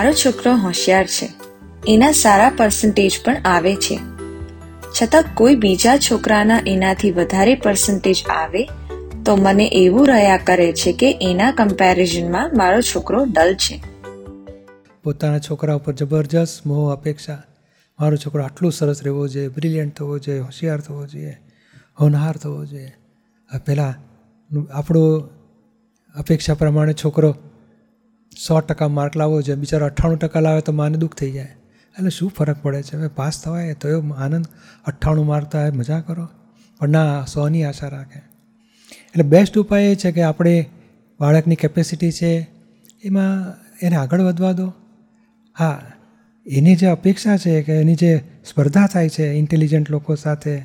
મારો છોકરો હોશિયાર છે. એના સારા પર્સન્ટેજ પણ આવે છે. છતાં કોઈ બીજા છોકરાના એનાથી વધારે પર્સન્ટેજ આવે, તો મને એવું રહ્યા કરે છે કે એના કમ્પેરિઝનમાં મારો છોકરો ડલ છે. પોતાના છોકરા ઉપર જબરજસ્ત મોહ અપેક્ષા. મારો છોકરો આટલું સરસ રહેવો જોઈએ બ્રિલિયન્ટ થવો જોઈએ, હોશિયાર થવો જોઈએ, હોનહાર થવો જોઈએ. પહેલાં આપણો અપેક્ષા પ્રમાણે છોકરો સો ટકા માર્ક લાવવો જોઈએ, બિચારો અઠ્ઠાણું ટકા લાવે તો માને દુઃખ થઈ જાય. એટલે શું ફરક પડે છે? હવે પાસ થવાય તો એવો આનંદ. અઠ્ઠાણું મારતા હોય મજા કરો. પણ ના, સોની આશા રાખે. એટલે બેસ્ટ ઉપાય એ છે કે આપણે બાળકની કેપેસિટી છે, એમાં એને આગળ વધવા દો. હા, એની જે અપેક્ષા છે કે એની જે સ્પર્ધા થાય છે ઇન્ટેલિજન્ટ લોકો સાથે,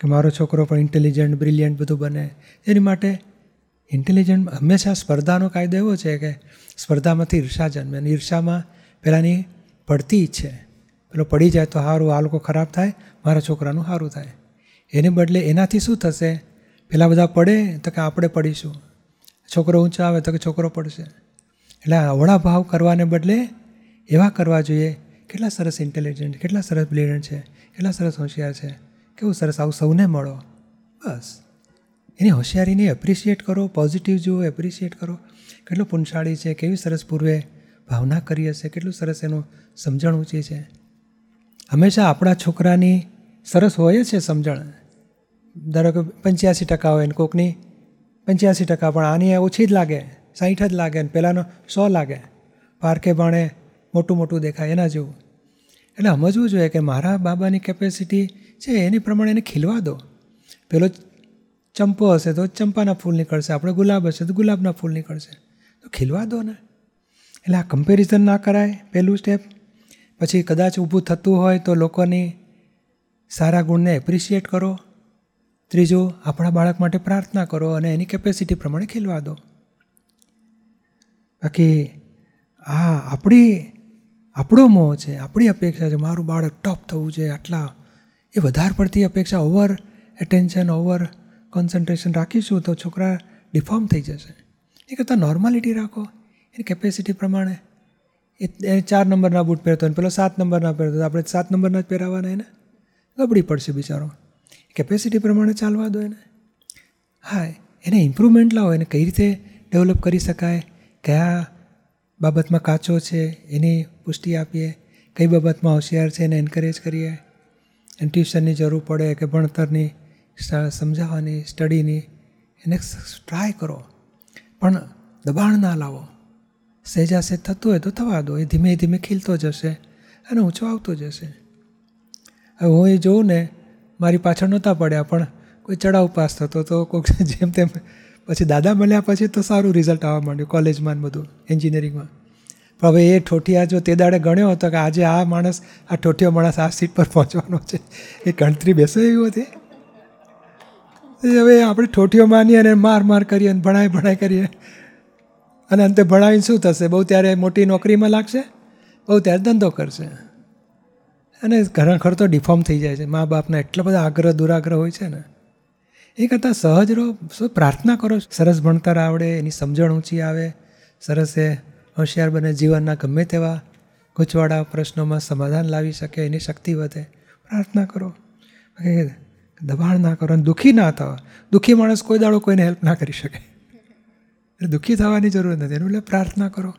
કે મારો છોકરો પણ ઇન્ટેલિજન્ટ બ્રિલિયન્ટ બધું બને, એની માટે ઇન્ટેલિજન્ટ હંમેશા સ્પર્ધાનો કાયદો એવો છે કે સ્પર્ધામાંથી ઈર્ષા જન્મે અને ઈર્ષામાં પહેલાંની પડતી છે પેલો પડી જાય તો સારું આ લોકો ખરાબ થાય, મારા છોકરાનું સારું થાય. એને બદલે એનાથી શું થશે? પેલા બધા પડે તો કે આપણે પડીશું. છોકરો ઊંચો આવે તો કે છોકરો પડશે. એટલે અવળા ભાવ કરવાને બદલે એવા કરવા જોઈએ, કેટલા સરસ ઇન્ટેલિજન્ટ કેટલા સરસ બ્રિલિયન્ટ છે, કેટલા સરસ હોશિયાર છે, કેવું સરસ આવું સૌને મળો. બસ. એની હોશિયારીને એપ્રિશિએટ કરો પોઝિટિવ જુઓ એપ્રિશિએટ કરો. કેટલું પુનશાળી છે, કેવી સરસ પૂર્વે ભાવના કરી હશે, કેટલું સરસ એનું સમજણ ઊંચી છે. હંમેશા આપણા છોકરાની સરસ હોય છે સમજણ. ધારો કે પંચ્યાસી ટકા હોય ને કોકની, પંચ્યાસી ટકા પણ આની ઓછી જ લાગે સાહીઠ જ લાગે ને પહેલાંનો સો લાગે. પારકે બાણે મોટું મોટું દેખાય એના જેવું. એટલે સમજવું જોઈએ કે મારા બાબાની કેપેસિટી છે એની પ્રમાણે એને ખીલવા દો. પેલો ચંપો હશે તો ચંપાના ફૂલ નીકળશે. આપણે ગુલાબ હશે તો ગુલાબના ફૂલ નીકળશે. તો ખીલવા દો ને. એટલે આ કમ્પેરિઝન ના કરાય પહેલું સ્ટેપ પછી કદાચ ઊભું થતું હોય તો લોકોની સારા ગુણને એપ્રિશિએટ કરો. ત્રીજું, આપણા બાળક માટે પ્રાર્થના કરો અને એની કેપેસિટી પ્રમાણે ખીલવા દો. બાકી આ આપણી, આપણો મોહ છે, આપણી અપેક્ષા છે, મારું બાળક ટોપ થવું છે આટલા, એ વધારે પડતી અપેક્ષા ઓવર એટેન્શન ઓવર કોન્સન્ટ્રેશન રાખીશું તો છોકરા ડિફોર્મ થઈ જશે. એ કરતાં નોર્માલિટી રાખો. એની કેપેસિટી પ્રમાણે. એ ચાર નંબરના બૂટ પહેરતો હોય પેલો સાત નંબરના પહેરતો આપણે સાત નંબરના જ પહેરાવાના એને ગબડી પડશે બિચારો. કેપેસિટી પ્રમાણે ચાલવા દો એને. હા, એને ઇમ્પ્રુવમેન્ટ લાવો, એને કઈ રીતે ડેવલપ કરી શકાય, કયા બાબતમાં કાચો છે, એની પુષ્ટિ આપીએ, કઈ બાબતમાં હોશિયાર છે, એને એન્કરેજ કરીએ. એને ટ્યુશનની જરૂર પડે કે ભણતરની સમજાવવાની, સ્ટડીની, એને ટ્રાય કરો. પણ દબાણ ના લાવો. સહેજા સહેજ થતું હોય તો થવા દો. એ ધીમે ધીમે ખીલતો જશે અને ઊંચો આવતો જશે. હવે હું એ જોઉં ને, મારી પાછળ નહોતા પડ્યા, પણ કોઈ ચડાવ પાસ થતો તો કોઈક જેમ તેમ પછી દાદા મળ્યા પછી તો સારું રિઝલ્ટ આવવા માંડ્યું કોલેજમાં બધું એન્જિનિયરિંગમાં પણ હવે એ ઠોઠિયા જો તે દાડે ગણ્યો હતો કે આજે આ માણસ, આ ઠોઠિયો માણસ આ સીટ પર પહોંચવાનો છે. એ ગણતરી બેસે એવી હતી. હવે આપણે ઠોઠીઓ માનીએ અને માર માર કરીએ અને ભણાય ભણાય કરીએ. અને અંતે ભણાવીને શું થશે? બહુ ત્યારે મોટી નોકરીમાં લાગશે? બહુ ત્યારે ધંધો કરશે. અને ઘણા ખર તો ડિફોર્મ થઈ જાય છે. મા બાપના એટલા બધા આગ્રહ, દુરાગ્રહ હોય છે ને. એ કરતાં સહજ રહો. શું પ્રાર્થના કરો? સરસ ભણતર આવડે, એની સમજણ ઊંચી આવે. સરસ એ હોશિયાર બને જીવનના ગમે તેવા ગૂંચવાળા પ્રશ્નોમાં સમાધાન લાવી શકે, એની શક્તિ વધે. પ્રાર્થના કરો. દબાણ ના કરો અને દુઃખી ના થવા. દુઃખી માણસ કોઈ દાડો કોઈને હેલ્પ ના કરી શકે. એટલે દુઃખી થવાની જરૂર નથી. એનું એટલે પ્રાર્થના કરો.